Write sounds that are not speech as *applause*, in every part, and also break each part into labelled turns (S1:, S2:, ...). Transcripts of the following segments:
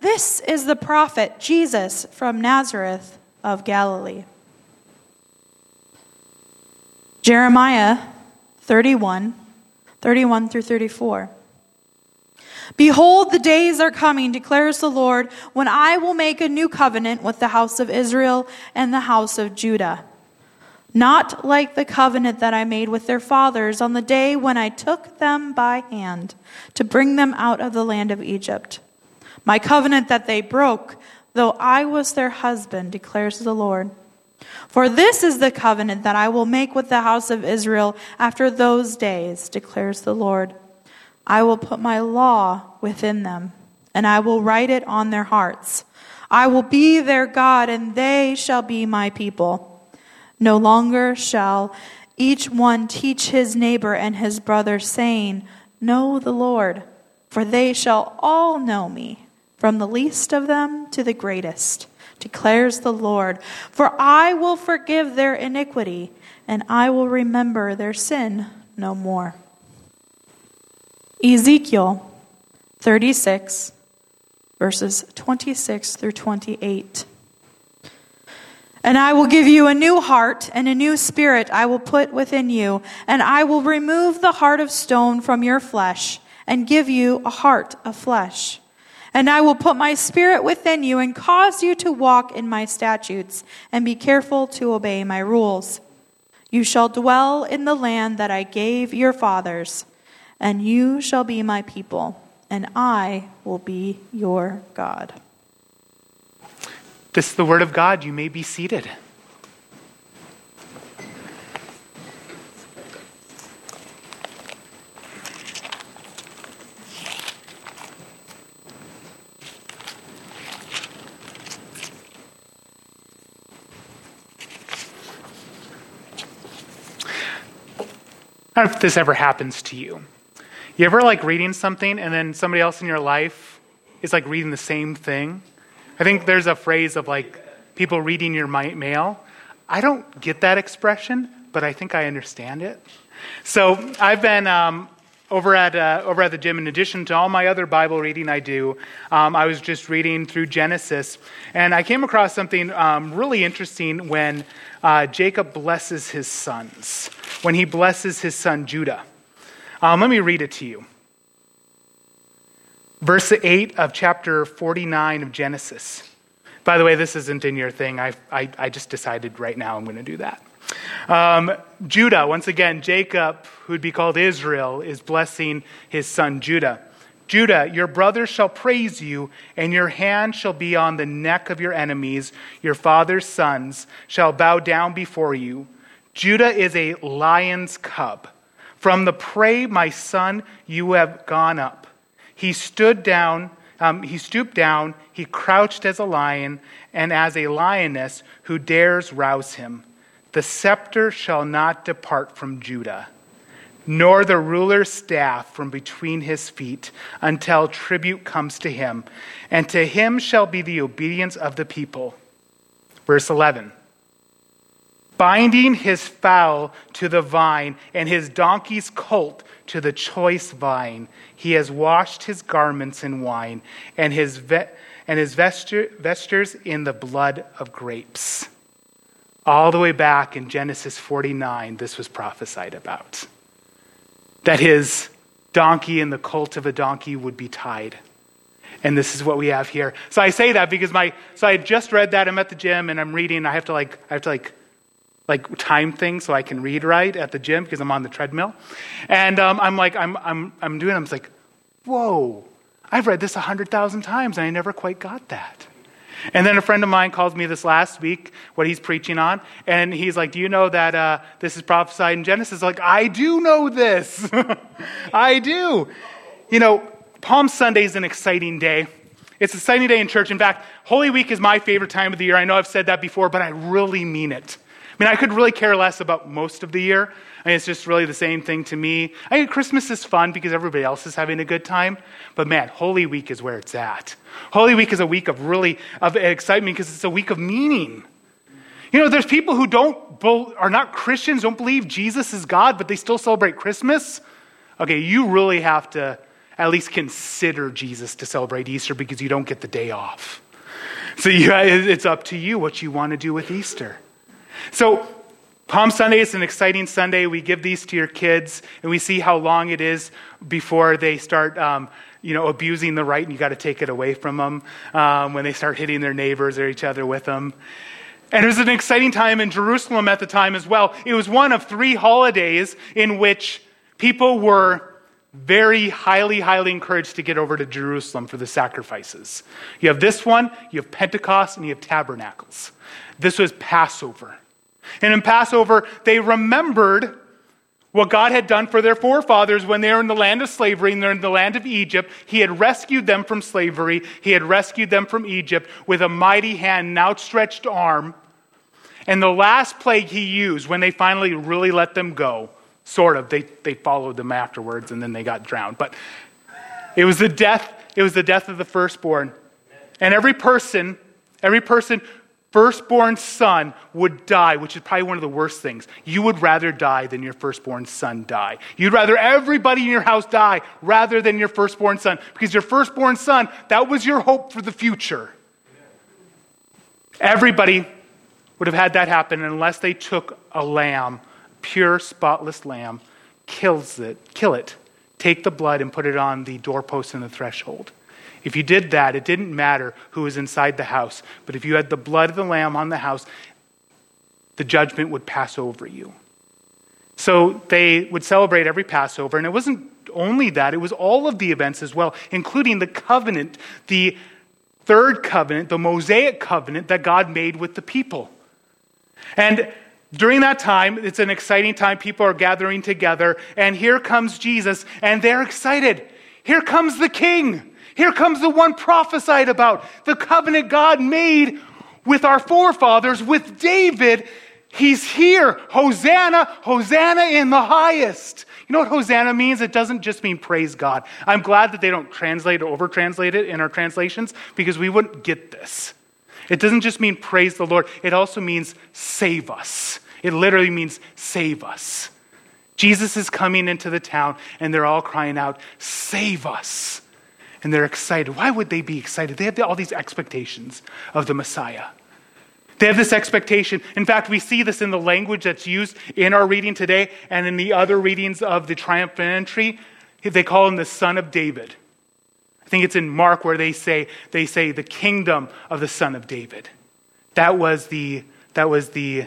S1: this is the prophet Jesus from Nazareth of Galilee. Jeremiah 31, 31 through 34. Behold, the days are coming, declares the Lord, when I will make a new covenant with the house of Israel and the house of Judah. Not like the covenant that I made with their fathers on the day when I took them by hand to bring them out of the land of Egypt my covenant that they broke, though I was their husband, declares the Lord. For this is the covenant that I will make with the house of Israel after those days, declares the Lord. I will put my law within them, and I will write it on their hearts. I will be their God, and they shall be my people. No longer shall each one teach his neighbor and his brother, saying, Know the Lord, for they shall all know me from the least of them to the greatest, declares the Lord. For I will forgive their iniquity, and I will remember their sin no more. Ezekiel 36, verses 26 through 28. And I will give you a new heart and a new spirit I will put within you, and I will remove the heart of stone from your flesh and give you a heart of flesh. And I will put my spirit within you and cause you to walk in my statutes and be careful to obey my rules. You shall dwell in the land that I gave your fathers, and you shall be my people, and I will be your God.
S2: This is the word of God. You may be seated. Know if this ever happens to you. You ever like reading something and then somebody else in your life is like reading the same thing? I think there's a phrase of like people reading your mail. I don't get that expression, but I think I understand it. So I've been um, over at uh, over at the gym. In addition to all my other Bible reading I do, um, I was just reading through Genesis, and I came across something um, really interesting when uh, Jacob blesses his sons, when he blesses his son Judah. Um, let me read it to you. Verse 8 of chapter 49 of Genesis. By the way, this isn't in your thing. I, I, I just decided right now I'm going to do that. Um, Judah, once again, Jacob, who'd be called Israel, is blessing his son Judah. Judah, your brothers shall praise you, and your hand shall be on the neck of your enemies. Your father's sons shall bow down before you. Judah is a lion's cub. From the prey, my son, you have gone up. He stood down, um, he stooped down, he crouched as a lion, and as a lioness who dares rouse him. The scepter shall not depart from Judah nor the ruler's staff from between his feet until tribute comes to him, and to him shall be the obedience of the people. Verse 11 Binding his foal to the vine and his donkey's colt to the choice vine, he has washed his garments in wine and his, ve- and his vesture- vestures in the blood of grapes. All the way back in Genesis 49, this was prophesied about. That his donkey and the colt of a donkey would be tied. And this is what we have here. So I say that because my so I just read that. I'm at the gym and I'm reading. I have to like I have to like like time things so I can read right at the gym because I'm on the treadmill. And um, I'm like I'm I'm I'm doing. I'm like, whoa! I've read this a hundred thousand times and I never quite got that. And then a friend of mine called me this last week, what he's preaching on, and he's like, Do you know that uh, this is prophesied in Genesis? Like, I do know this. *laughs* I do. You know, Palm Sunday is an exciting day. It's an exciting day in church. In fact, Holy Week is my favorite time of the year. I know I've said that before, but I really mean it. I mean, I could really care less about most of the year. I mean, it's just really the same thing to me. I mean, Christmas is fun because everybody else is having a good time. But man, Holy Week is where it's at. Holy Week is a week of really of excitement because it's a week of meaning. You know, there's people who don't are not Christians, don't believe Jesus is God, but they still celebrate Christmas. Okay, you really have to at least consider Jesus to celebrate Easter because you don't get the day off. So *laughs* you, it's up to you what you want to do with Easter. So Palm Sunday is an exciting Sunday. We give these to your kids, and we see how long it is before they start, um, you know, abusing the right, and you got to take it away from them um, when they start hitting their neighbors or each other with them. And it was an exciting time in Jerusalem at the time as well. It was one of three holidays in which people were very highly, highly encouraged to get over to Jerusalem for the sacrifices. You have this one, you have Pentecost, and you have Tabernacles. This was Passover. And in Passover, they remembered what God had done for their forefathers when they were in the land of slavery and they're in the land of Egypt. He had rescued them from slavery, He had rescued them from Egypt with a mighty hand, an outstretched arm. And the last plague He used when they finally really let them go Sort of. They, they followed them afterwards and then they got drowned. But it was the death, it was the death of the firstborn. And every person, every person, firstborn son would die, which is probably one of the worst things. You would rather die than your firstborn son die. You'd rather everybody in your house die rather than your firstborn son. Because your firstborn son, that was your hope for the future. Everybody would have had that happen unless they took a lamb pure, spotless lamb, kills it, kill it, take the blood and put it on the doorpost and the threshold. If you did that, it didn't matter who was inside the house, but if you had the blood of the lamb on the house, the judgment would pass over you. So they would celebrate every Passover, and it wasn't only that, it was all of the events as well, including the covenant, the third covenant, the Mosaic covenant that God made with the people. And during that time, it's an exciting time. People are gathering together, and here comes Jesus, and they're excited. Here comes the king. Here comes the one prophesied about, the covenant God made with our forefathers, with David. He's here. Hosanna, Hosanna in the highest. You know what Hosanna means? It doesn't just mean praise God. I'm glad that they don't translate or over translate it in our translations because we wouldn't get this. It doesn't just mean praise the Lord, it also means save us. It literally means save us. Jesus is coming into the town and they're all crying out, Save us. And they're excited. Why would they be excited? They have all these expectations of the Messiah. They have this expectation. In fact, we see this in the language that's used in our reading today and in the other readings of the triumphant entry. They call him the Son of David. I think it's in Mark where they say, they say the kingdom of the son of David. That was the, that was the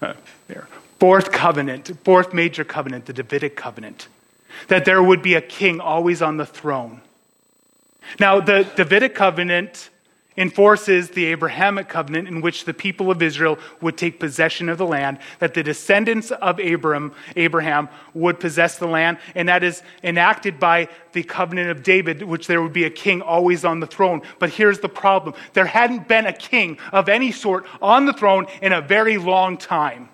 S2: uh, there, fourth covenant, fourth major covenant, the Davidic covenant. That there would be a king always on the throne. Now, the Davidic covenant enforces the Abrahamic covenant in which the people of Israel would take possession of the land, that the descendants of Abraham, Abraham would possess the land, and that is enacted by the covenant of David, which there would be a king always on the throne. But here's the problem there hadn't been a king of any sort on the throne in a very long time.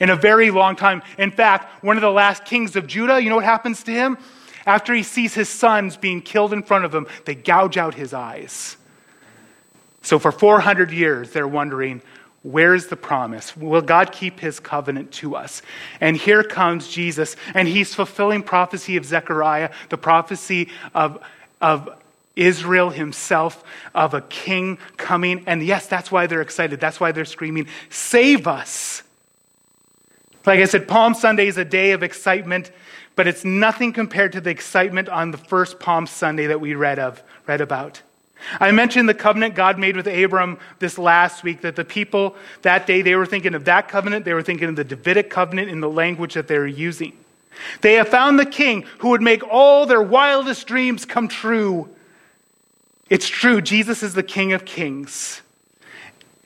S2: In a very long time. In fact, one of the last kings of Judah, you know what happens to him? After he sees his sons being killed in front of him, they gouge out his eyes. So for 400 years, they're wondering, Where's the promise? Will God keep his covenant to us? And here comes Jesus, and he's fulfilling prophecy of Zechariah, the prophecy of, of Israel himself, of a king coming. And yes, that's why they're excited. That's why they're screaming, Save us! Like I said, Palm Sunday is a day of excitement, but it's nothing compared to the excitement on the first Palm Sunday that we read of, read about. I mentioned the covenant God made with Abram this last week, that the people that day, they were thinking of that covenant, they were thinking of the Davidic covenant in the language that they were using. They have found the king who would make all their wildest dreams come true. It's true, Jesus is the King of Kings.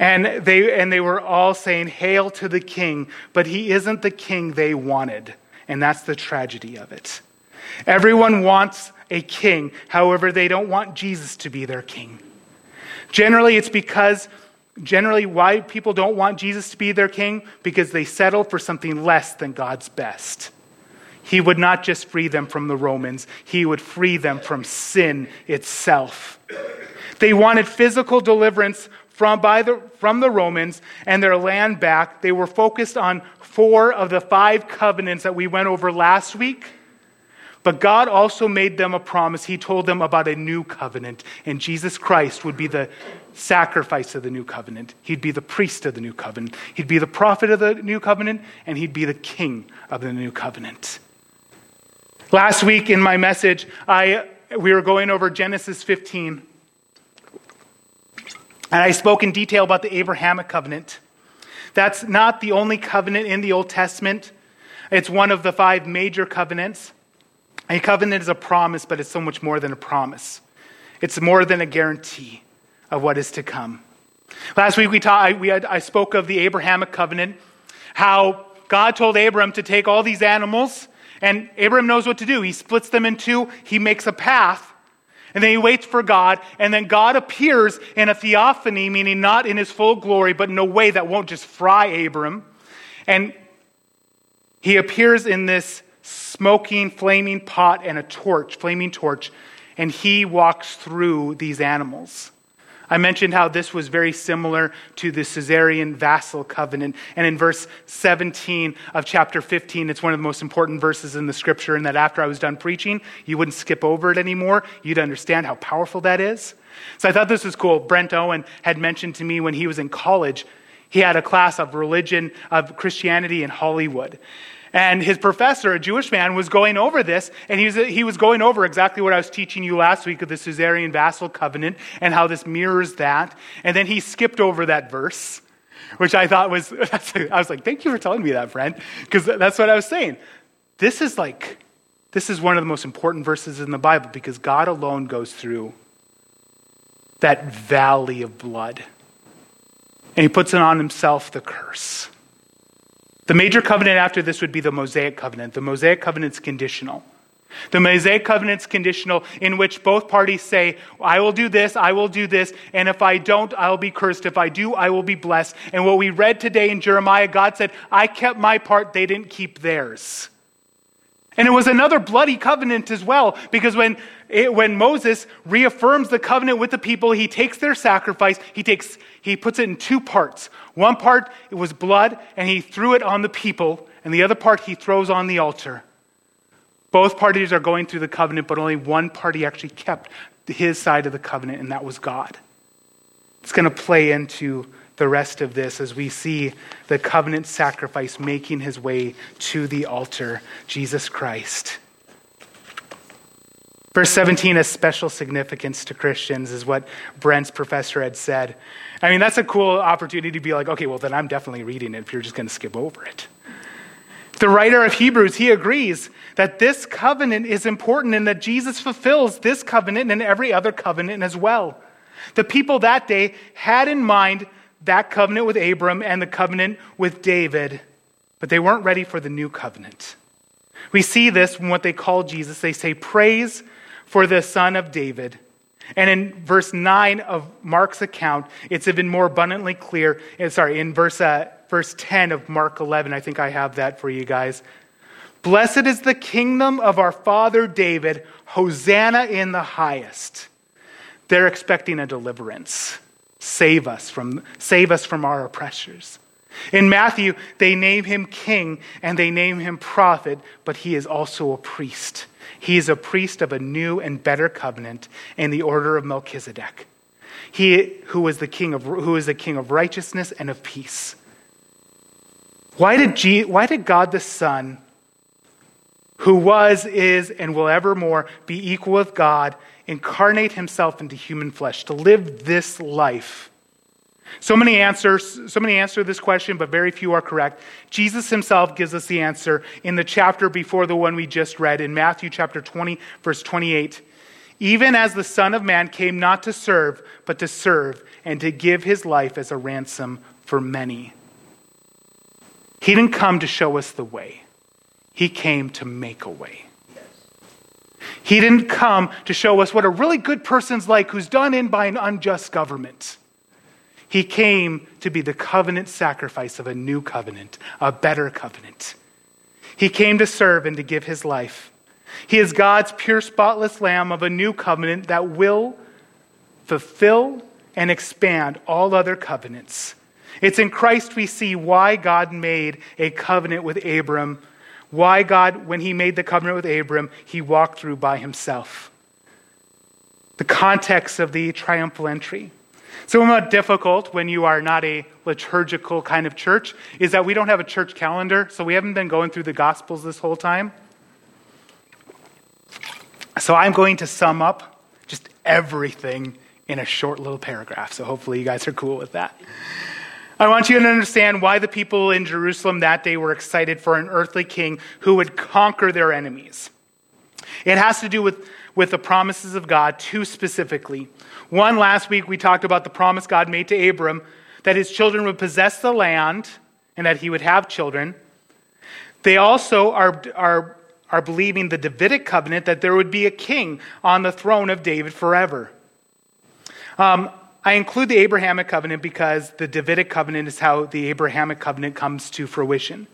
S2: And they, and they were all saying, Hail to the king, but he isn't the king they wanted. And that's the tragedy of it. Everyone wants a king. However, they don't want Jesus to be their king. Generally, it's because, generally, why people don't want Jesus to be their king? Because they settle for something less than God's best. He would not just free them from the Romans, he would free them from sin itself. They wanted physical deliverance from, by the, from the Romans and their land back. They were focused on four of the five covenants that we went over last week. But God also made them a promise. He told them about a new covenant, and Jesus Christ would be the sacrifice of the new covenant. He'd be the priest of the new covenant. He'd be the prophet of the new covenant, and he'd be the king of the new covenant. Last week in my message, I, we were going over Genesis 15. And I spoke in detail about the Abrahamic covenant. That's not the only covenant in the Old Testament, it's one of the five major covenants. A covenant is a promise, but it's so much more than a promise. It's more than a guarantee of what is to come. Last week we, taught, I, we had, I spoke of the Abrahamic covenant, how God told Abram to take all these animals, and Abram knows what to do. He splits them in two, he makes a path, and then he waits for God, and then God appears in a theophany, meaning not in his full glory, but in a way that won't just fry Abram. And he appears in this smoking, flaming pot and a torch, flaming torch, and he walks through these animals. I mentioned how this was very similar to the suzerain vassal covenant. And in verse 17 of chapter 15, it's one of the most important verses in the scripture, and that after I was done preaching, you wouldn't skip over it anymore. You'd understand how powerful that is. So I thought this was cool. Brent Owen had mentioned to me when he was in college, he had a class of religion, of Christianity in Hollywood. And his professor, a Jewish man, was going over this, and he was, he was going over exactly what I was teaching you last week of the suzerain vassal covenant and how this mirrors that. And then he skipped over that verse, which I thought was, *laughs* I was like, thank you for telling me that, friend, because that's what I was saying. This is like, this is one of the most important verses in the Bible because God alone goes through that valley of blood. And he puts it on himself the curse. The major covenant after this would be the Mosaic covenant. The Mosaic covenant's conditional. The Mosaic covenant's conditional, in which both parties say, I will do this, I will do this, and if I don't, I'll be cursed. If I do, I will be blessed. And what we read today in Jeremiah, God said, I kept my part, they didn't keep theirs. And it was another bloody covenant as well, because when, it, when Moses reaffirms the covenant with the people, he takes their sacrifice, he, takes, he puts it in two parts. One part, it was blood, and he threw it on the people, and the other part, he throws on the altar. Both parties are going through the covenant, but only one party actually kept his side of the covenant, and that was God. It's going to play into the rest of this as we see the covenant sacrifice making his way to the altar, Jesus Christ. Verse 17 has special significance to Christians, is what Brent's professor had said. I mean, that's a cool opportunity to be like, okay, well, then I'm definitely reading it if you're just going to skip over it. The writer of Hebrews, he agrees that this covenant is important and that Jesus fulfills this covenant and every other covenant as well. The people that day had in mind that covenant with Abram and the covenant with David, but they weren't ready for the new covenant. We see this in what they call Jesus. They say, Praise for the Son of David. And in verse 9 of Mark's account, it's even more abundantly clear. Eh, sorry, in verse, uh, verse 10 of Mark 11, I think I have that for you guys. Blessed is the kingdom of our father David. Hosanna in the highest. They're expecting a deliverance. Save us from, save us from our oppressors. In Matthew, they name him king and they name him prophet, but he is also a priest. He is a priest of a new and better covenant in the order of Melchizedek. He who is the king of, who is the king of righteousness and of peace. Why did, why did God the Son, who was, is, and will evermore be equal with God, incarnate himself into human flesh to live this life? So many answers, so many answer this question, but very few are correct. Jesus himself gives us the answer in the chapter before the one we just read in Matthew chapter 20, verse 28. Even as the Son of Man came not to serve, but to serve, and to give his life as a ransom for many. He didn't come to show us the way, He came to make a way. He didn't come to show us what a really good person's like who's done in by an unjust government. He came to be the covenant sacrifice of a new covenant, a better covenant. He came to serve and to give his life. He is God's pure, spotless lamb of a new covenant that will fulfill and expand all other covenants it's in Christ we see why God made a covenant with Abram, why God, when he made the covenant with Abram, he walked through by himself. The context of the triumphal entry. Somewhat difficult when you are not a liturgical kind of church is that we don't have a church calendar, so we haven't been going through the Gospels this whole time. So I'm going to sum up just everything in a short little paragraph. So hopefully you guys are cool with that. I want you to understand why the people in Jerusalem that day were excited for an earthly king who would conquer their enemies. It has to do with, with the promises of God, two specifically. One, last week we talked about the promise God made to Abram that his children would possess the land and that he would have children. They also are, are, are believing the Davidic covenant that there would be a king on the throne of David forever. Um, I include the Abrahamic covenant because the Davidic covenant is how the Abrahamic covenant comes to fruition.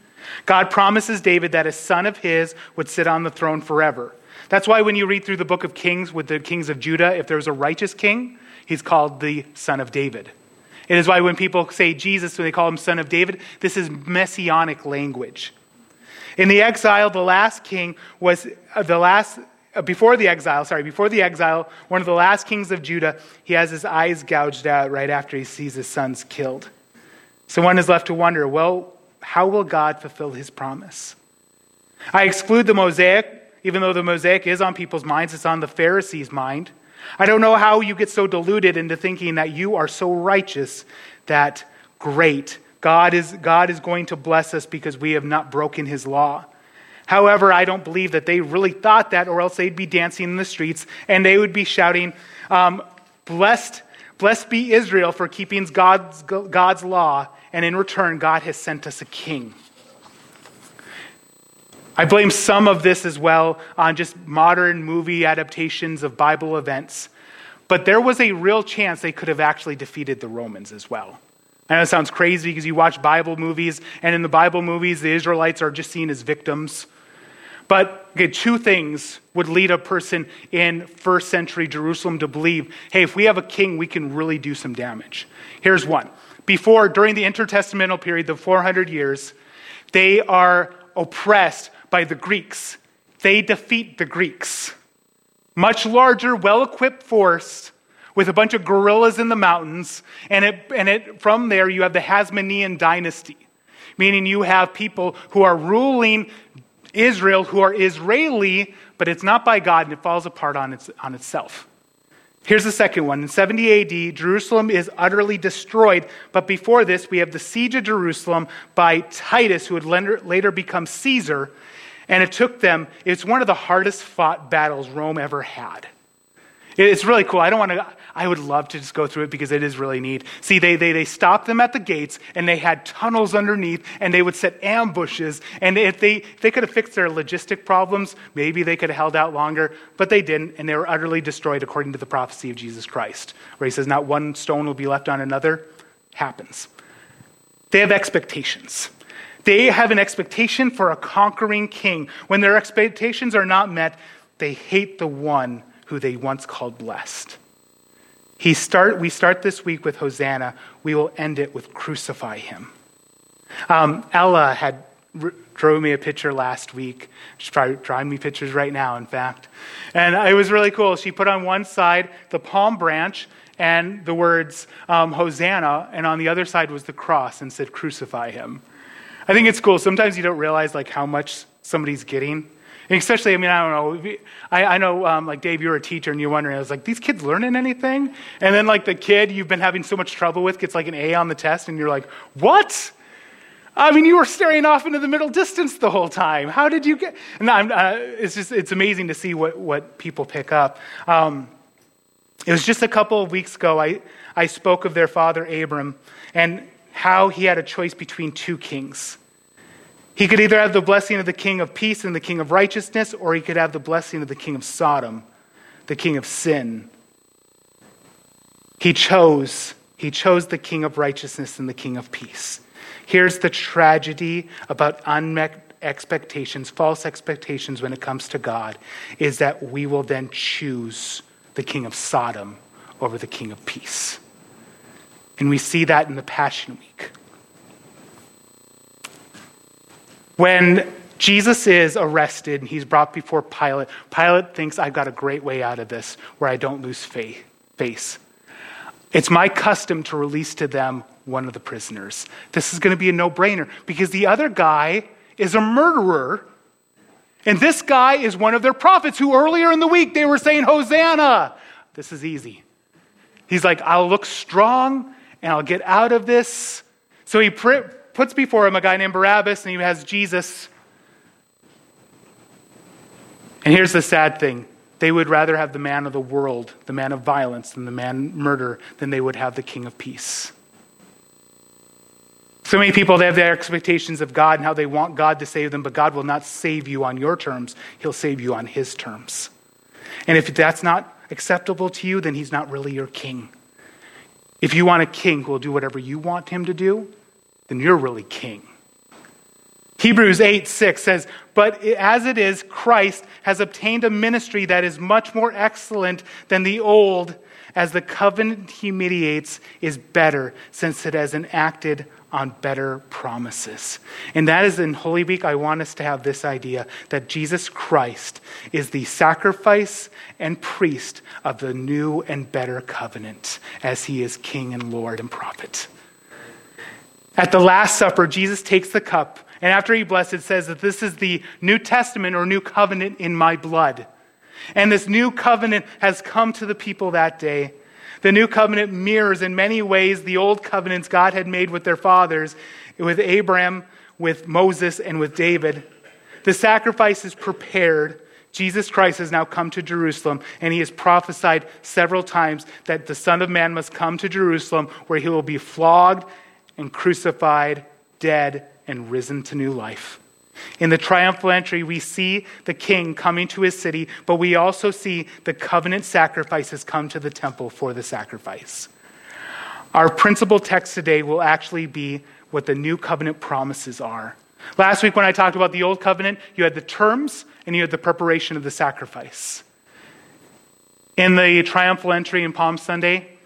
S2: God promises David that a son of his would sit on the throne forever. That's why when you read through the book of Kings with the kings of Judah, if there's a righteous king, he's called the son of David. It is why when people say Jesus, when they call him son of David, this is messianic language. In the exile, the last king was uh, the last uh, before the exile, sorry, before the exile, one of the last kings of Judah, he has his eyes gouged out right after he sees his sons killed. So one is left to wonder well, how will God fulfill his promise? I exclude the Mosaic, even though the Mosaic is on people's minds, it's on the Pharisees' mind. I don't know how you get so deluded into thinking that you are so righteous that great. God is, God is going to bless us because we have not broken his law. However, I don't believe that they really thought that, or else they'd be dancing in the streets and they would be shouting, um, Blessed, blessed be Israel for keeping God's, God's law, and in return, God has sent us a king. I blame some of this as well on just modern movie adaptations of Bible events. But there was a real chance they could have actually defeated the Romans as well. I know it sounds crazy because you watch Bible movies, and in the Bible movies, the Israelites are just seen as victims. But okay, two things would lead a person in first century Jerusalem to believe hey, if we have a king, we can really do some damage. Here's one. Before, during the intertestamental period, the 400 years, they are oppressed by the Greeks. They defeat the Greeks. Much larger, well equipped force with a bunch of guerrillas in the mountains. And, it, and it, from there, you have the Hasmonean dynasty, meaning you have people who are ruling Israel who are Israeli, but it's not by God and it falls apart on, its, on itself. Here's the second one. In 70 AD, Jerusalem is utterly destroyed. But before this, we have the siege of Jerusalem by Titus, who would later become Caesar. And it took them, it's one of the hardest fought battles Rome ever had. It's really cool. I don't want to, I would love to just go through it because it is really neat. See, they, they, they stopped them at the gates and they had tunnels underneath and they would set ambushes. And if they, if they could have fixed their logistic problems, maybe they could have held out longer, but they didn't and they were utterly destroyed according to the prophecy of Jesus Christ, where he says, Not one stone will be left on another. Happens. They have expectations. They have an expectation for a conquering king. When their expectations are not met, they hate the one who they once called blessed. He start, we start this week with Hosanna. We will end it with crucify him. Um, Ella had drove me a picture last week. She's probably drawing me pictures right now, in fact. And it was really cool. She put on one side the palm branch and the words um, Hosanna, and on the other side was the cross and said, Crucify him. I think it's cool. Sometimes you don't realize like how much somebody's getting. And especially, I mean, I don't know. I, I know, um, like Dave, you're a teacher, and you're wondering, I was like, these kids learning anything? And then, like, the kid you've been having so much trouble with gets like an A on the test, and you're like, what? I mean, you were staring off into the middle distance the whole time. How did you get? And uh, it's just it's amazing to see what what people pick up. Um, it was just a couple of weeks ago. I I spoke of their father Abram and how he had a choice between two kings. He could either have the blessing of the king of peace and the king of righteousness, or he could have the blessing of the king of Sodom, the king of sin. He chose, he chose the king of righteousness and the king of peace. Here's the tragedy about unmet expectations, false expectations when it comes to God, is that we will then choose the king of Sodom over the king of peace. And we see that in the Passion Week. When Jesus is arrested and he's brought before Pilate, Pilate thinks, I've got a great way out of this where I don't lose face. It's my custom to release to them one of the prisoners. This is going to be a no brainer because the other guy is a murderer. And this guy is one of their prophets who earlier in the week they were saying, Hosanna. This is easy. He's like, I'll look strong and I'll get out of this. So he puts before him a guy named Barabbas, and he has Jesus. And here's the sad thing they would rather have the man of the world, the man of violence, than the man murder, than they would have the king of peace. So many people they have their expectations of God and how they want God to save them, but God will not save you on your terms. He'll save you on his terms. And if that's not acceptable to you, then he's not really your king. If you want a king who will do whatever you want him to do, then you're really king. Hebrews 8 6 says, But as it is, Christ has obtained a ministry that is much more excellent than the old, as the covenant he mediates is better, since it has enacted on better promises. And that is in Holy Week, I want us to have this idea that Jesus Christ is the sacrifice and priest of the new and better covenant, as he is King and Lord and prophet. At the Last Supper, Jesus takes the cup, and after he blessed, it, says that this is the New Testament or New Covenant in my blood. And this new covenant has come to the people that day. The new covenant mirrors in many ways the old covenants God had made with their fathers, with Abraham, with Moses, and with David. The sacrifice is prepared. Jesus Christ has now come to Jerusalem, and he has prophesied several times that the Son of Man must come to Jerusalem, where he will be flogged and crucified, dead, and risen to new life. In the triumphal entry, we see the king coming to his city, but we also see the covenant sacrifices come to the temple for the sacrifice. Our principal text today will actually be what the new covenant promises are. Last week, when I talked about the old covenant, you had the terms and you had the preparation of the sacrifice. In the triumphal entry in Palm Sunday,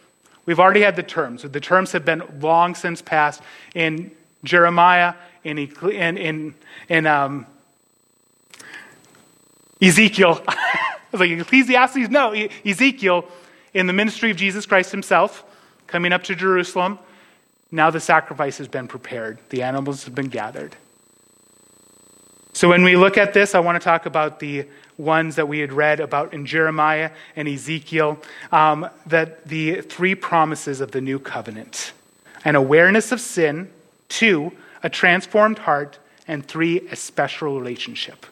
S2: We've already had the terms. The terms have been long since passed in Jeremiah, in, in, in, in um, Ezekiel. *laughs* I was like, Ecclesiastes? No, Ezekiel, in the ministry of Jesus Christ himself, coming up to Jerusalem. Now the sacrifice has been prepared, the animals have been gathered. So when we look at this, I want to talk about the ones that we had read about in Jeremiah and Ezekiel, um, that the three promises of the new covenant an awareness of sin, two, a transformed heart, and three, a special relationship.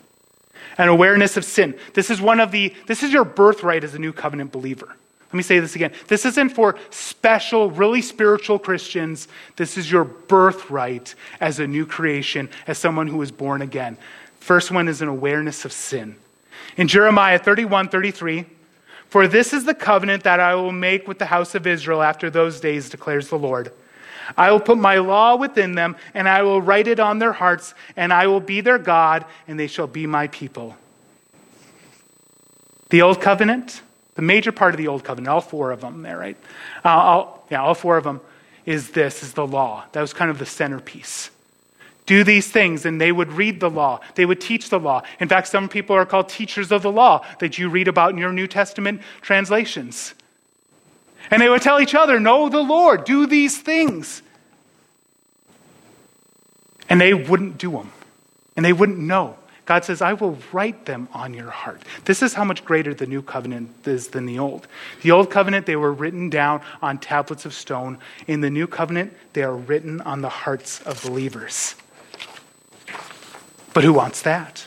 S2: An awareness of sin. This is one of the, this is your birthright as a new covenant believer. Let me say this again. This isn't for special, really spiritual Christians. This is your birthright as a new creation, as someone who is born again. First one is an awareness of sin. In Jeremiah 31 33, for this is the covenant that I will make with the house of Israel after those days, declares the Lord. I will put my law within them, and I will write it on their hearts, and I will be their God, and they shall be my people. The old covenant, the major part of the old covenant, all four of them there, right? Uh, all, yeah, all four of them is this, is the law. That was kind of the centerpiece. Do these things, and they would read the law. They would teach the law. In fact, some people are called teachers of the law that you read about in your New Testament translations. And they would tell each other, Know the Lord, do these things. And they wouldn't do them, and they wouldn't know. God says, I will write them on your heart. This is how much greater the new covenant is than the old. The old covenant, they were written down on tablets of stone. In the new covenant, they are written on the hearts of believers. But who wants that?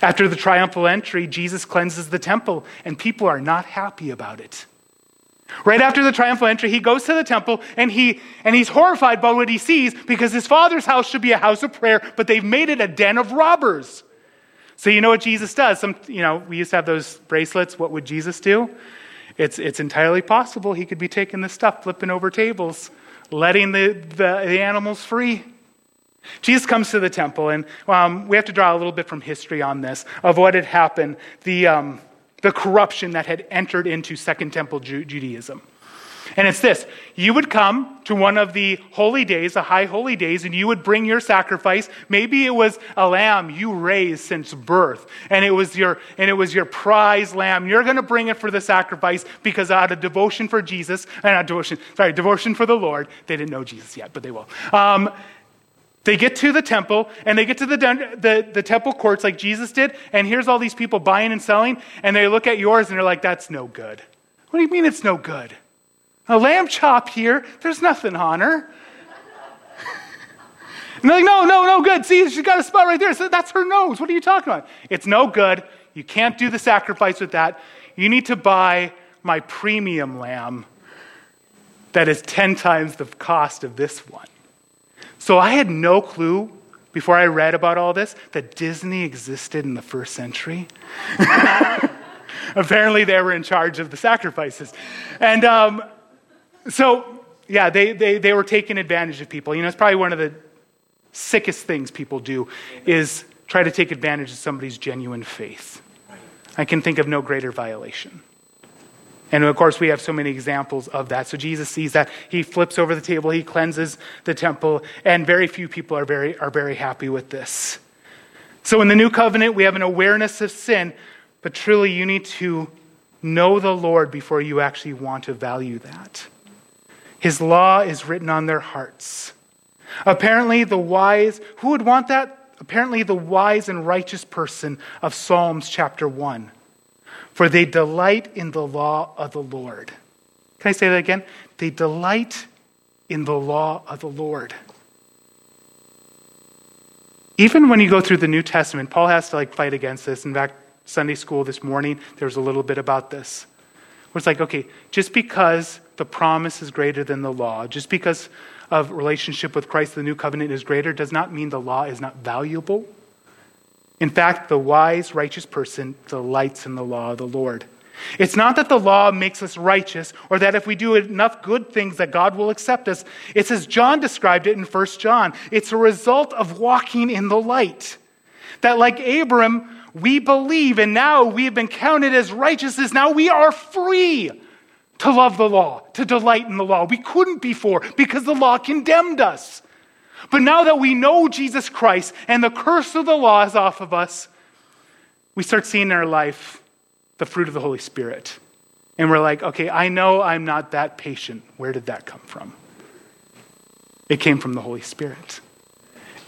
S2: After the triumphal entry, Jesus cleanses the temple, and people are not happy about it. Right after the triumphal entry, he goes to the temple and, he, and he's horrified by what he sees because his father's house should be a house of prayer, but they've made it a den of robbers. So you know what Jesus does? Some, you know, we used to have those bracelets. What would Jesus do? It's, it's entirely possible he could be taking this stuff, flipping over tables, letting the, the, the animals free. Jesus comes to the temple, and um, we have to draw a little bit from history on this of what had happened. The, um, the corruption that had entered into Second Temple Ju- Judaism. And it's this you would come to one of the holy days, the high holy days, and you would bring your sacrifice. Maybe it was a lamb you raised since birth, and it was your, and it was your prize lamb. You're going to bring it for the sacrifice because out of devotion for Jesus, and not devotion, sorry, devotion for the Lord. They didn't know Jesus yet, but they will. Um, they get to the temple and they get to the, the, the, temple courts like Jesus did, and here's all these people buying and selling, and they look at yours and they're like, that's no good. What do you mean it's no good? A lamb chop here, there's nothing on her. *laughs* and they're like, no, no, no, good. See, she's got a spot right there. So that's her nose. What are you talking about? It's no good. You can't do the sacrifice with that. You need to buy my premium lamb that is 10 times the cost of this one. So I had no clue before I read about all this that Disney existed in the first century. *laughs* Apparently, they were in charge of the sacrifices. And um, so, yeah, they, they, they were taking advantage of people. You know, it's probably one of the sickest things people do is try to take advantage of somebody's genuine faith. I can think of no greater violation. And of course, we have so many examples of that. So Jesus sees that. He flips over the table, he cleanses the temple, and very few people are very, are very happy with this. So in the new covenant, we have an awareness of sin, but truly you need to know the Lord before you actually want to value that. His law is written on their hearts. Apparently, the wise, who would want that? Apparently, the wise and righteous person of Psalms chapter 1 for they delight in the law of the Lord. Can I say that again? They delight in the law of the Lord. Even when you go through the New Testament, Paul has to like fight against this. In fact, Sunday school this morning, there was a little bit about this. Where it's like, okay, just because the promise is greater than the law, just because of relationship with Christ, the new covenant is greater, does not mean the law is not valuable. In fact, the wise, righteous person delights in the law of the Lord. It's not that the law makes us righteous or that if we do enough good things that God will accept us. It's as John described it in 1 John. It's a result of walking in the light. That, like Abram, we believe and now we have been counted as righteousness. Now we are free to love the law, to delight in the law. We couldn't before because the law condemned us. But now that we know Jesus Christ and the curse of the law is off of us, we start seeing in our life the fruit of the Holy Spirit. And we're like, okay, I know I'm not that patient. Where did that come from? It came from the Holy Spirit.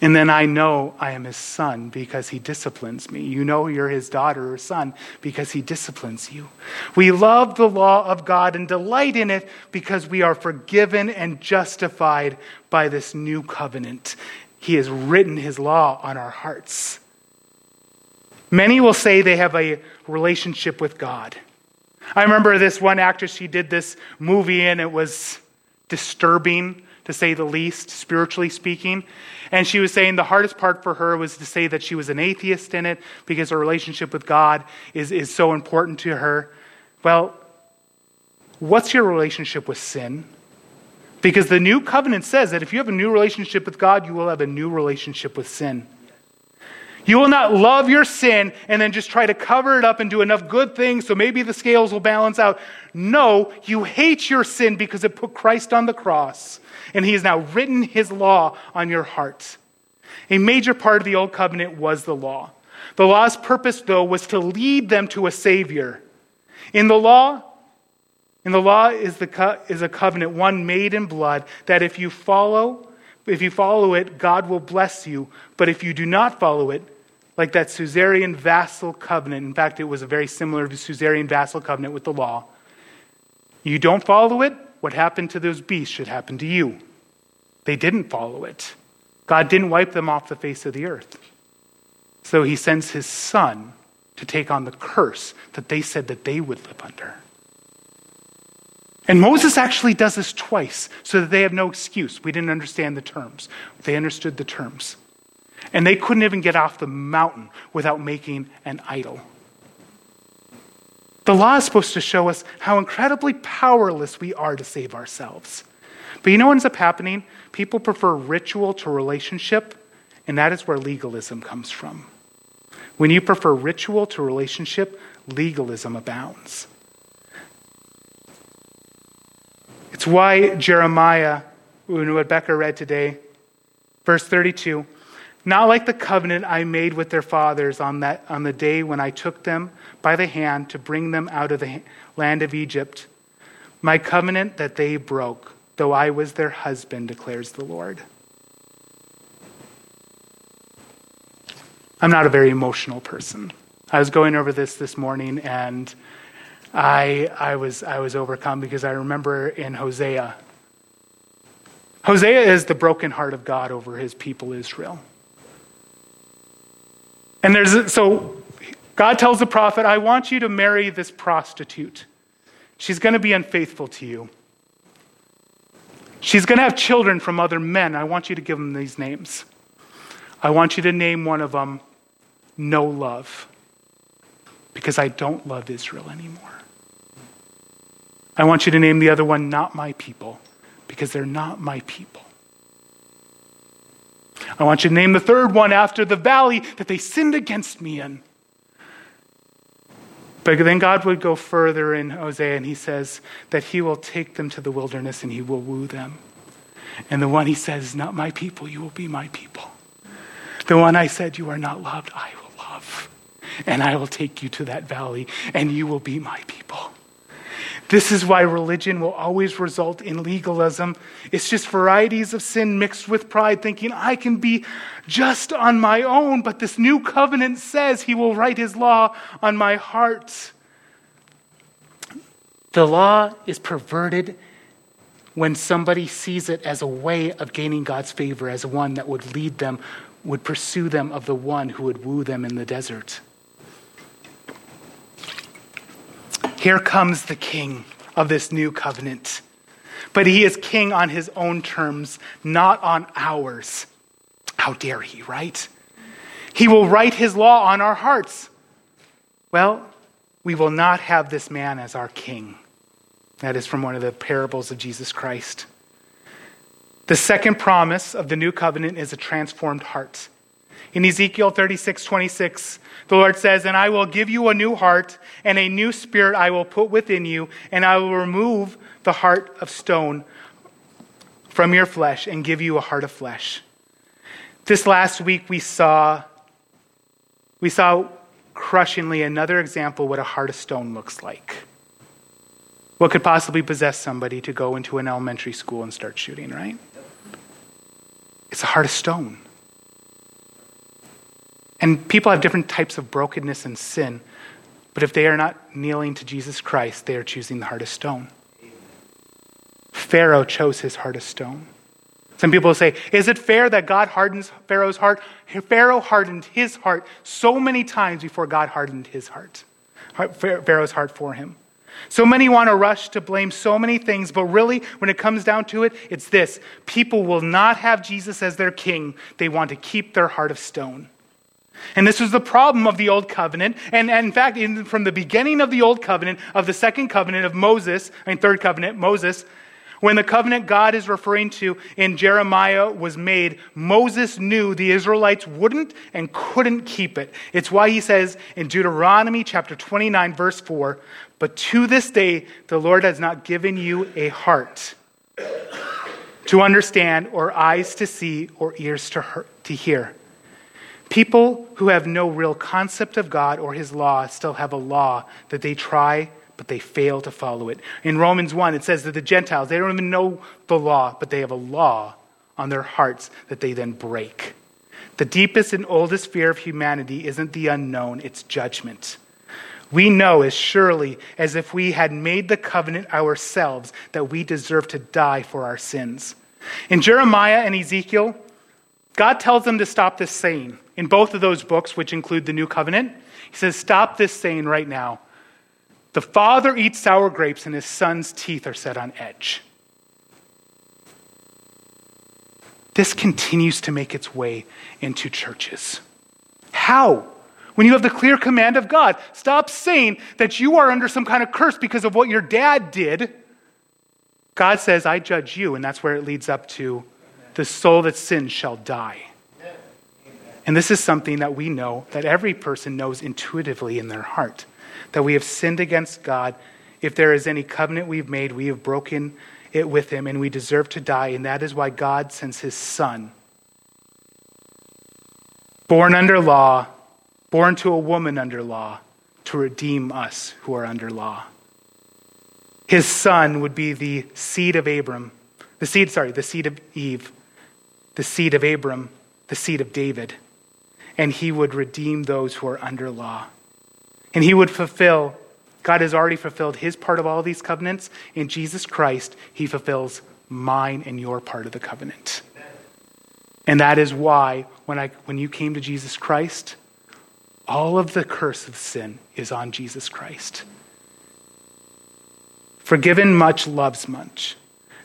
S2: And then I know I am his son because he disciplines me. You know you're his daughter or son because he disciplines you. We love the law of God and delight in it because we are forgiven and justified by this new covenant. He has written his law on our hearts. Many will say they have a relationship with God. I remember this one actress, she did this movie and it was disturbing to say the least, spiritually speaking. And she was saying the hardest part for her was to say that she was an atheist in it because her relationship with God is, is so important to her. Well, what's your relationship with sin? Because the new covenant says that if you have a new relationship with God, you will have a new relationship with sin. You will not love your sin and then just try to cover it up and do enough good things so maybe the scales will balance out. No, you hate your sin because it put Christ on the cross and he has now written his law on your hearts. A major part of the old covenant was the law. The law's purpose, though, was to lead them to a savior. In the law, in the law is, the co- is a covenant, one made in blood, that if you follow, if you follow it, God will bless you. But if you do not follow it, like that suzerain vassal covenant, in fact, it was a very similar suzerain vassal covenant with the law. You don't follow it, what happened to those beasts should happen to you. They didn't follow it. God didn't wipe them off the face of the earth. So he sends his son to take on the curse that they said that they would live under. And Moses actually does this twice so that they have no excuse. We didn't understand the terms, they understood the terms. And they couldn't even get off the mountain without making an idol. The law is supposed to show us how incredibly powerless we are to save ourselves. But you know what ends up happening? People prefer ritual to relationship, and that is where legalism comes from. When you prefer ritual to relationship, legalism abounds. It's why Jeremiah, what Becca read today, verse 32, not like the covenant I made with their fathers on, that, on the day when I took them by the hand to bring them out of the land of Egypt, my covenant that they broke, though I was their husband, declares the Lord. I'm not a very emotional person. I was going over this this morning and I, I, was, I was overcome because I remember in Hosea. Hosea is the broken heart of God over his people Israel. And there's so God tells the prophet, I want you to marry this prostitute. She's going to be unfaithful to you. She's going to have children from other men. I want you to give them these names. I want you to name one of them No Love, because I don't love Israel anymore. I want you to name the other one Not My People, because they're not my people. I want you to name the third one after the valley that they sinned against me in. But then God would go further in Hosea and he says that he will take them to the wilderness and he will woo them. And the one he says, Not my people, you will be my people. The one I said, You are not loved, I will love. And I will take you to that valley and you will be my people. This is why religion will always result in legalism. It's just varieties of sin mixed with pride, thinking I can be just on my own, but this new covenant says he will write his law on my heart. The law is perverted when somebody sees it as a way of gaining God's favor, as one that would lead them, would pursue them of the one who would woo them in the desert. Here comes the king of this new covenant. But he is king on his own terms, not on ours. How dare he, right? He will write his law on our hearts. Well, we will not have this man as our king. That is from one of the parables of Jesus Christ. The second promise of the new covenant is a transformed heart. In Ezekiel 36, 26, the Lord says, And I will give you a new heart, and a new spirit I will put within you, and I will remove the heart of stone from your flesh and give you a heart of flesh. This last week we saw we saw crushingly another example what a heart of stone looks like. What could possibly possess somebody to go into an elementary school and start shooting, right? It's a heart of stone. And people have different types of brokenness and sin, but if they are not kneeling to Jesus Christ, they are choosing the of stone. Pharaoh chose his heart of stone. Some people say, Is it fair that God hardens Pharaoh's heart? Pharaoh hardened his heart so many times before God hardened his heart, Pharaoh's heart for him. So many want to rush to blame so many things, but really, when it comes down to it, it's this people will not have Jesus as their king, they want to keep their heart of stone. And this was the problem of the Old Covenant. And, and in fact, in, from the beginning of the Old Covenant, of the second covenant of Moses, I mean, third covenant, Moses, When the covenant God is referring to in Jeremiah was made, Moses knew the Israelites wouldn't and couldn't keep it. It's why he says in Deuteronomy chapter 29, verse 4 But to this day, the Lord has not given you a heart to understand, or eyes to see, or ears to, hear, to hear. People who have no real concept of God or his law still have a law that they try but they fail to follow it. In Romans 1, it says that the Gentiles, they don't even know the law, but they have a law on their hearts that they then break. The deepest and oldest fear of humanity isn't the unknown, it's judgment. We know as surely as if we had made the covenant ourselves that we deserve to die for our sins. In Jeremiah and Ezekiel, God tells them to stop this saying. In both of those books, which include the new covenant, He says, Stop this saying right now. The father eats sour grapes and his son's teeth are set on edge. This continues to make its way into churches. How? When you have the clear command of God, stop saying that you are under some kind of curse because of what your dad did. God says, I judge you, and that's where it leads up to the soul that sins shall die. And this is something that we know that every person knows intuitively in their heart that we have sinned against God. If there is any covenant we've made, we have broken it with him, and we deserve to die. And that is why God sends his son, born under law, born to a woman under law, to redeem us who are under law. His son would be the seed of Abram, the seed, sorry, the seed of Eve, the seed of Abram, the seed of David. And he would redeem those who are under law. And he would fulfill, God has already fulfilled his part of all these covenants. In Jesus Christ, he fulfills mine and your part of the covenant. And that is why when, I, when you came to Jesus Christ, all of the curse of sin is on Jesus Christ. Forgiven much, loves much.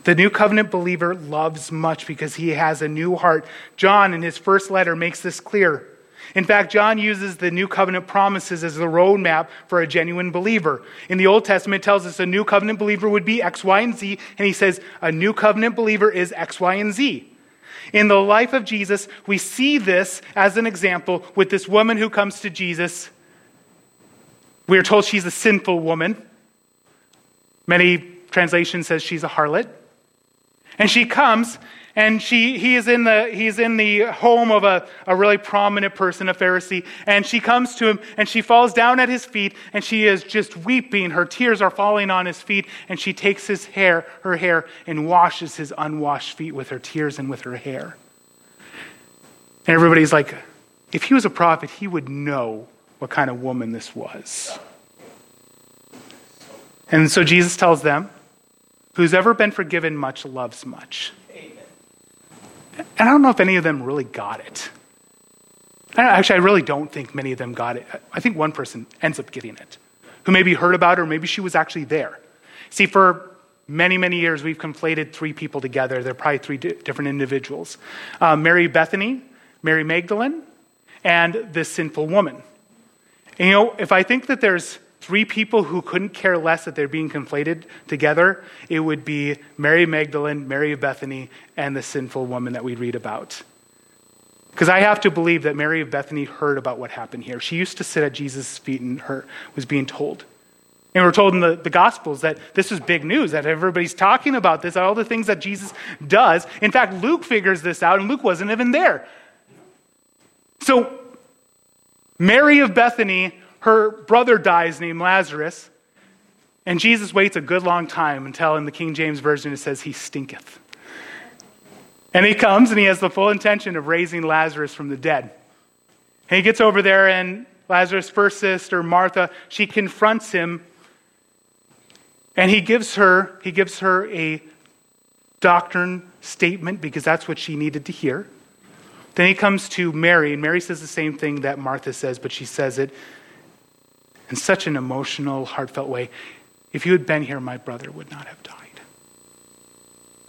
S2: The new covenant believer loves much because he has a new heart. John, in his first letter, makes this clear. In fact, John uses the new covenant promises as the roadmap for a genuine believer. In the Old Testament, it tells us a new covenant believer would be X, Y, and Z, and he says a new covenant believer is X, Y, and Z. In the life of Jesus, we see this as an example with this woman who comes to Jesus. We are told she's a sinful woman. Many translations says she's a harlot. And she comes and she, he is in the, he's in the home of a, a really prominent person, a Pharisee. And she comes to him and she falls down at his feet and she is just weeping. Her tears are falling on his feet. And she takes his hair, her hair, and washes his unwashed feet with her tears and with her hair. And everybody's like, if he was a prophet, he would know what kind of woman this was. And so Jesus tells them, Who's ever been forgiven much loves much. And I don't know if any of them really got it. Actually, I really don't think many of them got it. I think one person ends up getting it, who maybe heard about it or maybe she was actually there. See, for many, many years, we've conflated three people together. They're probably three di- different individuals uh, Mary Bethany, Mary Magdalene, and this sinful woman. And you know, if I think that there's three people who couldn't care less that they're being conflated together, it would be Mary Magdalene, Mary of Bethany, and the sinful woman that we read about. Because I have to believe that Mary of Bethany heard about what happened here. She used to sit at Jesus' feet and her was being told. And we're told in the, the Gospels that this is big news, that everybody's talking about this, all the things that Jesus does. In fact, Luke figures this out, and Luke wasn't even there. So, Mary of Bethany her brother dies named Lazarus, and Jesus waits a good long time until in the King James Version it says he stinketh. And he comes and he has the full intention of raising Lazarus from the dead. And he gets over there, and Lazarus' first sister, Martha, she confronts him. And he gives her, he gives her a doctrine statement because that's what she needed to hear. Then he comes to Mary, and Mary says the same thing that Martha says, but she says it in such an emotional, heartfelt way. If you had been here, my brother would not have died.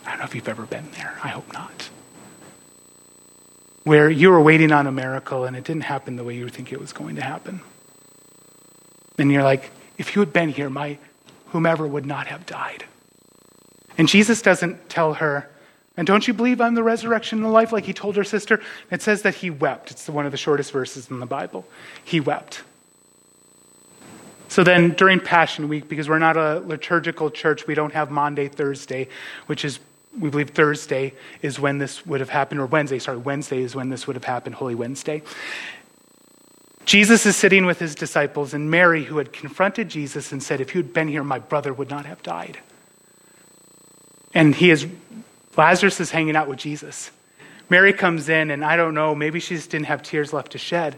S2: I don't know if you've ever been there. I hope not. Where you were waiting on a miracle and it didn't happen the way you think it was going to happen. And you're like, if you had been here, my whomever would not have died. And Jesus doesn't tell her, and don't you believe I'm the resurrection and the life, like he told her sister? It says that he wept. It's one of the shortest verses in the Bible. He wept. So then during Passion Week, because we're not a liturgical church, we don't have Maundy Thursday, which is, we believe Thursday is when this would have happened, or Wednesday, sorry, Wednesday is when this would have happened, Holy Wednesday. Jesus is sitting with his disciples, and Mary, who had confronted Jesus and said, If you had been here, my brother would not have died. And he is, Lazarus is hanging out with Jesus. Mary comes in, and I don't know, maybe she just didn't have tears left to shed,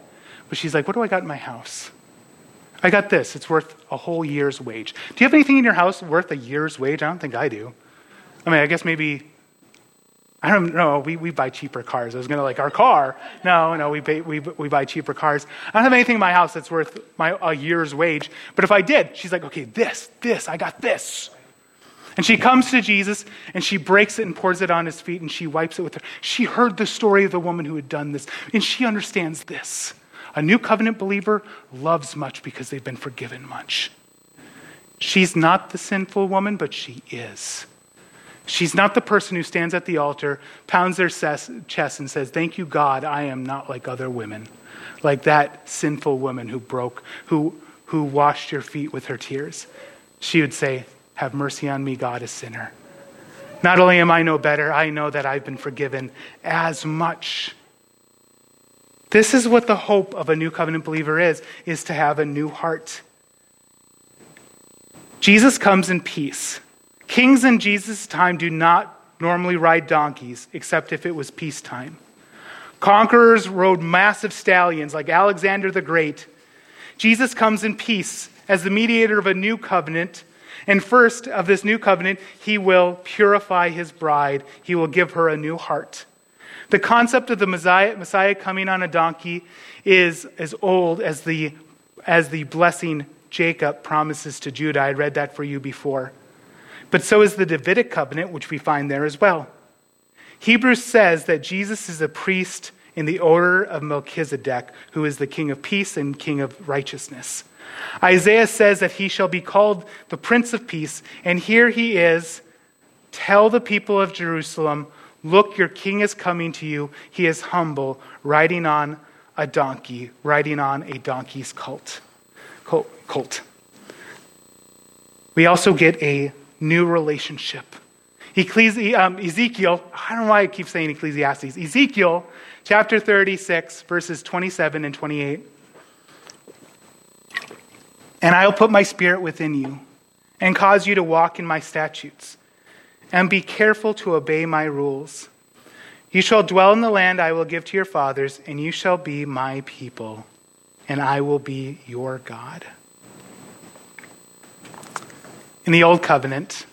S2: but she's like, What do I got in my house? I got this. It's worth a whole year's wage. Do you have anything in your house worth a year's wage? I don't think I do. I mean, I guess maybe, I don't know, we, we buy cheaper cars. I was going to like, our car. No, no, we, pay, we, we buy cheaper cars. I don't have anything in my house that's worth my, a year's wage. But if I did, she's like, okay, this, this, I got this. And she comes to Jesus and she breaks it and pours it on his feet and she wipes it with her. She heard the story of the woman who had done this and she understands this. A new covenant believer loves much because they've been forgiven much. She's not the sinful woman, but she is. She's not the person who stands at the altar, pounds their chest, and says, Thank you, God, I am not like other women, like that sinful woman who broke, who, who washed your feet with her tears. She would say, Have mercy on me, God, a sinner. Not only am I no better, I know that I've been forgiven as much this is what the hope of a new covenant believer is, is to have a new heart. Jesus comes in peace. Kings in Jesus' time do not normally ride donkeys, except if it was peacetime. Conquerors rode massive stallions like Alexander the Great. Jesus comes in peace as the mediator of a new covenant. And first of this new covenant, he will purify his bride, he will give her a new heart. The concept of the Messiah, Messiah coming on a donkey is as old as the, as the blessing Jacob promises to Judah. I read that for you before. But so is the Davidic covenant, which we find there as well. Hebrews says that Jesus is a priest in the order of Melchizedek, who is the king of peace and king of righteousness. Isaiah says that he shall be called the Prince of Peace, and here he is. Tell the people of Jerusalem, Look, your king is coming to you. He is humble, riding on a donkey, riding on a donkey's colt. colt. We also get a new relationship. Ecclesi- um, Ezekiel, I don't know why I keep saying Ecclesiastes. Ezekiel chapter 36, verses 27 and 28. And I'll put my spirit within you and cause you to walk in my statutes and be careful to obey my rules. You shall dwell in the land I will give to your fathers, and you shall be my people, and I will be your God. In the Old Covenant,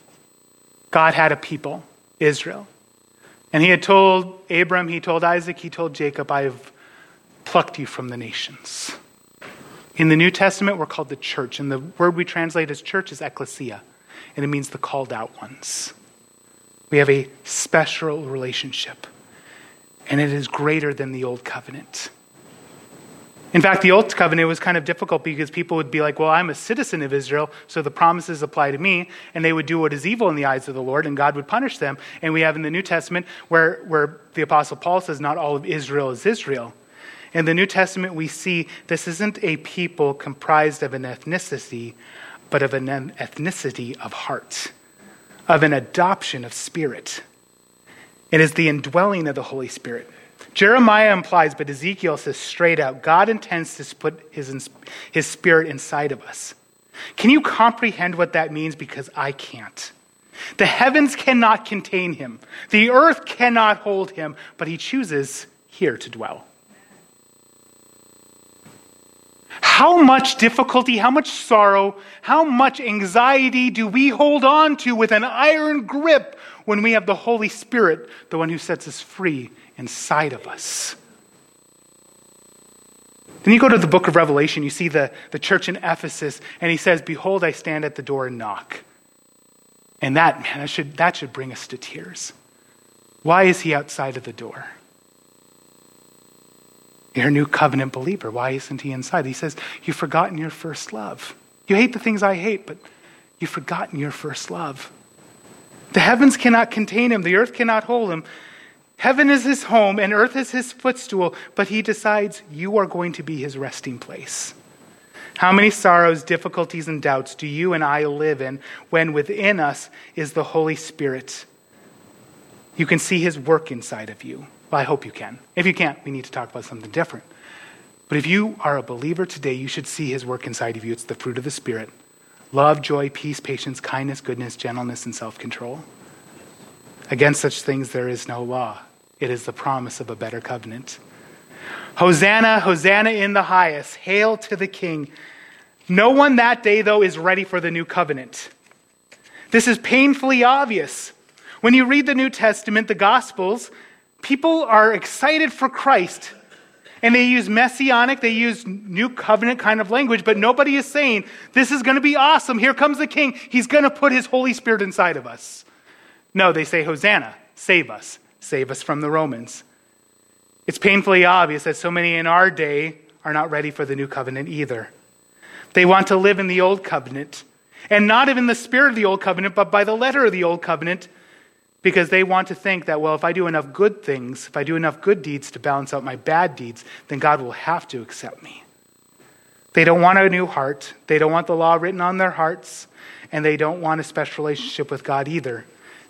S2: God had a people, Israel. And he had told Abram, he told Isaac, he told Jacob, I have plucked you from the nations. In the New Testament, we're called the church, and the word we translate as church is ecclesia, and it means the called out ones. We have a special relationship, and it is greater than the old covenant. In fact, the Old Covenant was kind of difficult because people would be like, Well, I'm a citizen of Israel, so the promises apply to me. And they would do what is evil in the eyes of the Lord, and God would punish them. And we have in the New Testament where, where the Apostle Paul says, Not all of Israel is Israel. In the New Testament, we see this isn't a people comprised of an ethnicity, but of an ethnicity of heart of an adoption of spirit. It is the indwelling of the Holy Spirit. Jeremiah implies, but Ezekiel says straight out God intends to put his, his spirit inside of us. Can you comprehend what that means? Because I can't. The heavens cannot contain him, the earth cannot hold him, but he chooses here to dwell. How much difficulty, how much sorrow, how much anxiety do we hold on to with an iron grip when we have the Holy Spirit, the one who sets us free inside of us? Then you go to the book of Revelation, you see the, the church in Ephesus, and he says, Behold, I stand at the door and knock. And that, man, that should, that should bring us to tears. Why is he outside of the door? You're a new covenant believer. Why isn't he inside? He says, You've forgotten your first love. You hate the things I hate, but you've forgotten your first love. The heavens cannot contain him, the earth cannot hold him. Heaven is his home and earth is his footstool, but he decides you are going to be his resting place. How many sorrows, difficulties, and doubts do you and I live in when within us is the Holy Spirit? You can see his work inside of you. Well, I hope you can. If you can't, we need to talk about something different. But if you are a believer today, you should see his work inside of you. It's the fruit of the Spirit love, joy, peace, patience, kindness, goodness, gentleness, and self control. Against such things there is no law. It is the promise of a better covenant. Hosanna, Hosanna in the highest. Hail to the King. No one that day, though, is ready for the new covenant. This is painfully obvious. When you read the New Testament, the Gospels, people are excited for Christ. And they use messianic, they use new covenant kind of language, but nobody is saying, This is going to be awesome. Here comes the king. He's going to put his Holy Spirit inside of us. No, they say, Hosanna, save us, save us from the Romans. It's painfully obvious that so many in our day are not ready for the new covenant either. They want to live in the old covenant, and not even the spirit of the old covenant, but by the letter of the old covenant, because they want to think that, well, if I do enough good things, if I do enough good deeds to balance out my bad deeds, then God will have to accept me. They don't want a new heart. They don't want the law written on their hearts, and they don't want a special relationship with God either.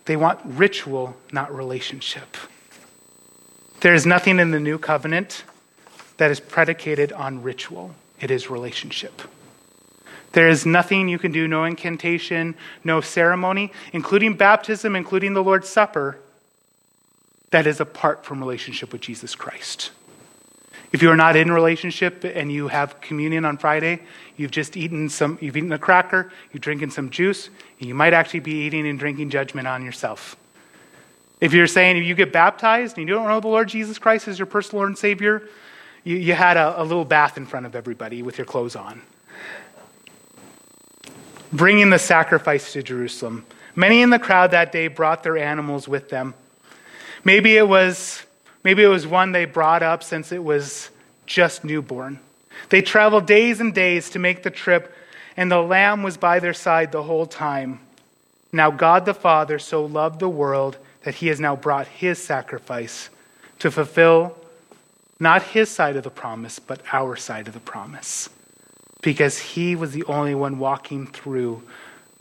S2: They want ritual, not relationship. There is nothing in the new covenant that is predicated on ritual, it is relationship. There is nothing you can do, no incantation, no ceremony, including baptism, including the Lord's Supper, that is apart from relationship with Jesus Christ. If you are not in relationship and you have communion on Friday, you've just eaten some, you've eaten a cracker, you're drinking some juice, and you might actually be eating and drinking judgment on yourself. If you're saying if you get baptized and you don't know the Lord Jesus Christ as your personal Lord and Savior, you, you had a, a little bath in front of everybody with your clothes on. Bringing the sacrifice to Jerusalem. Many in the crowd that day brought their animals with them. Maybe it was, maybe it was one they brought up since it was just newborn. They traveled days and days to make the trip, and the lamb was by their side the whole time. Now God the Father so loved the world that he has now brought his sacrifice to fulfill not his side of the promise, but our side of the promise. Because he was the only one walking through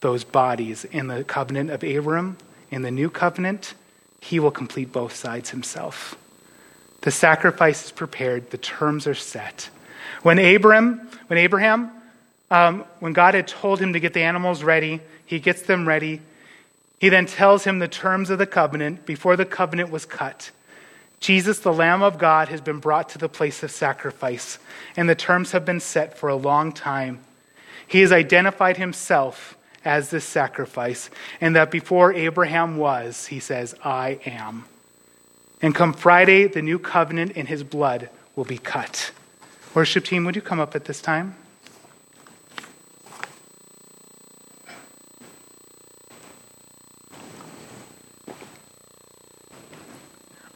S2: those bodies in the covenant of Abram, in the new covenant, he will complete both sides himself. The sacrifice is prepared, the terms are set. When Abram, when Abraham, um, when God had told him to get the animals ready, he gets them ready. He then tells him the terms of the covenant before the covenant was cut. Jesus, the Lamb of God, has been brought to the place of sacrifice, and the terms have been set for a long time. He has identified himself as this sacrifice, and that before Abraham was, he says, I am. And come Friday, the new covenant in his blood will be cut. Worship team, would you come up at this time?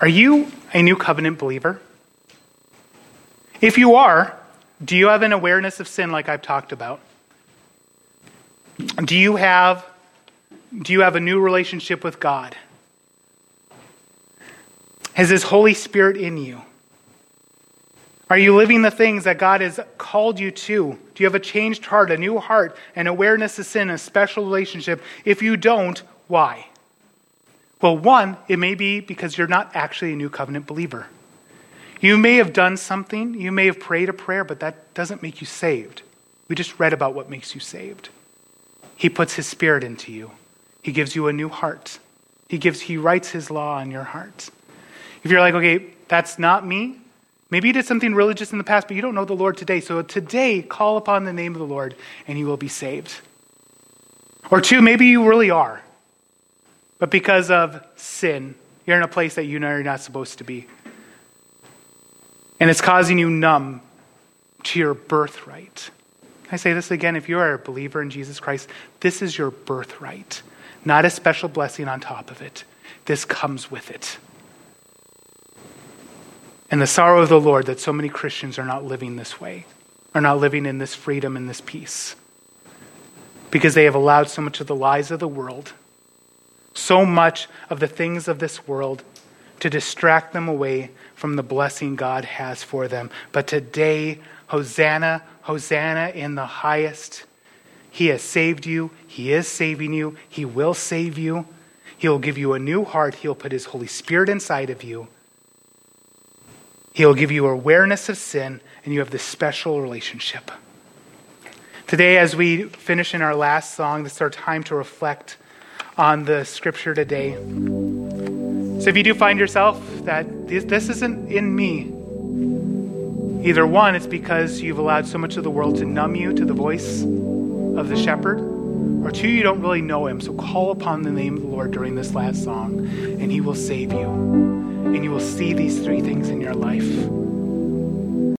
S2: Are you a new covenant believer? If you are, do you have an awareness of sin like I've talked about? Do you have do you have a new relationship with God? Has his Holy Spirit in you? Are you living the things that God has called you to? Do you have a changed heart, a new heart, an awareness of sin, a special relationship? If you don't, why? Well, one, it may be because you're not actually a new covenant believer. You may have done something, you may have prayed a prayer, but that doesn't make you saved. We just read about what makes you saved. He puts his spirit into you. He gives you a new heart. He gives he writes his law on your heart. If you're like, okay, that's not me, maybe you did something religious in the past, but you don't know the Lord today. So today, call upon the name of the Lord and you will be saved. Or two, maybe you really are. But because of sin, you're in a place that you know you're not supposed to be. And it's causing you numb to your birthright. I say this again? If you are a believer in Jesus Christ, this is your birthright, not a special blessing on top of it. This comes with it. And the sorrow of the Lord that so many Christians are not living this way, are not living in this freedom and this peace, because they have allowed so much of the lies of the world so much of the things of this world to distract them away from the blessing God has for them. But today, Hosanna, Hosanna in the highest. He has saved you. He is saving you. He will save you. He'll give you a new heart. He'll put His Holy Spirit inside of you. He'll give you awareness of sin, and you have this special relationship. Today, as we finish in our last song, this is our time to reflect on the scripture today. So if you do find yourself that this, this isn't in me, either one, it's because you've allowed so much of the world to numb you to the voice of the shepherd, or two, you don't really know him. So call upon the name of the Lord during this last song, and he will save you. And you will see these three things in your life.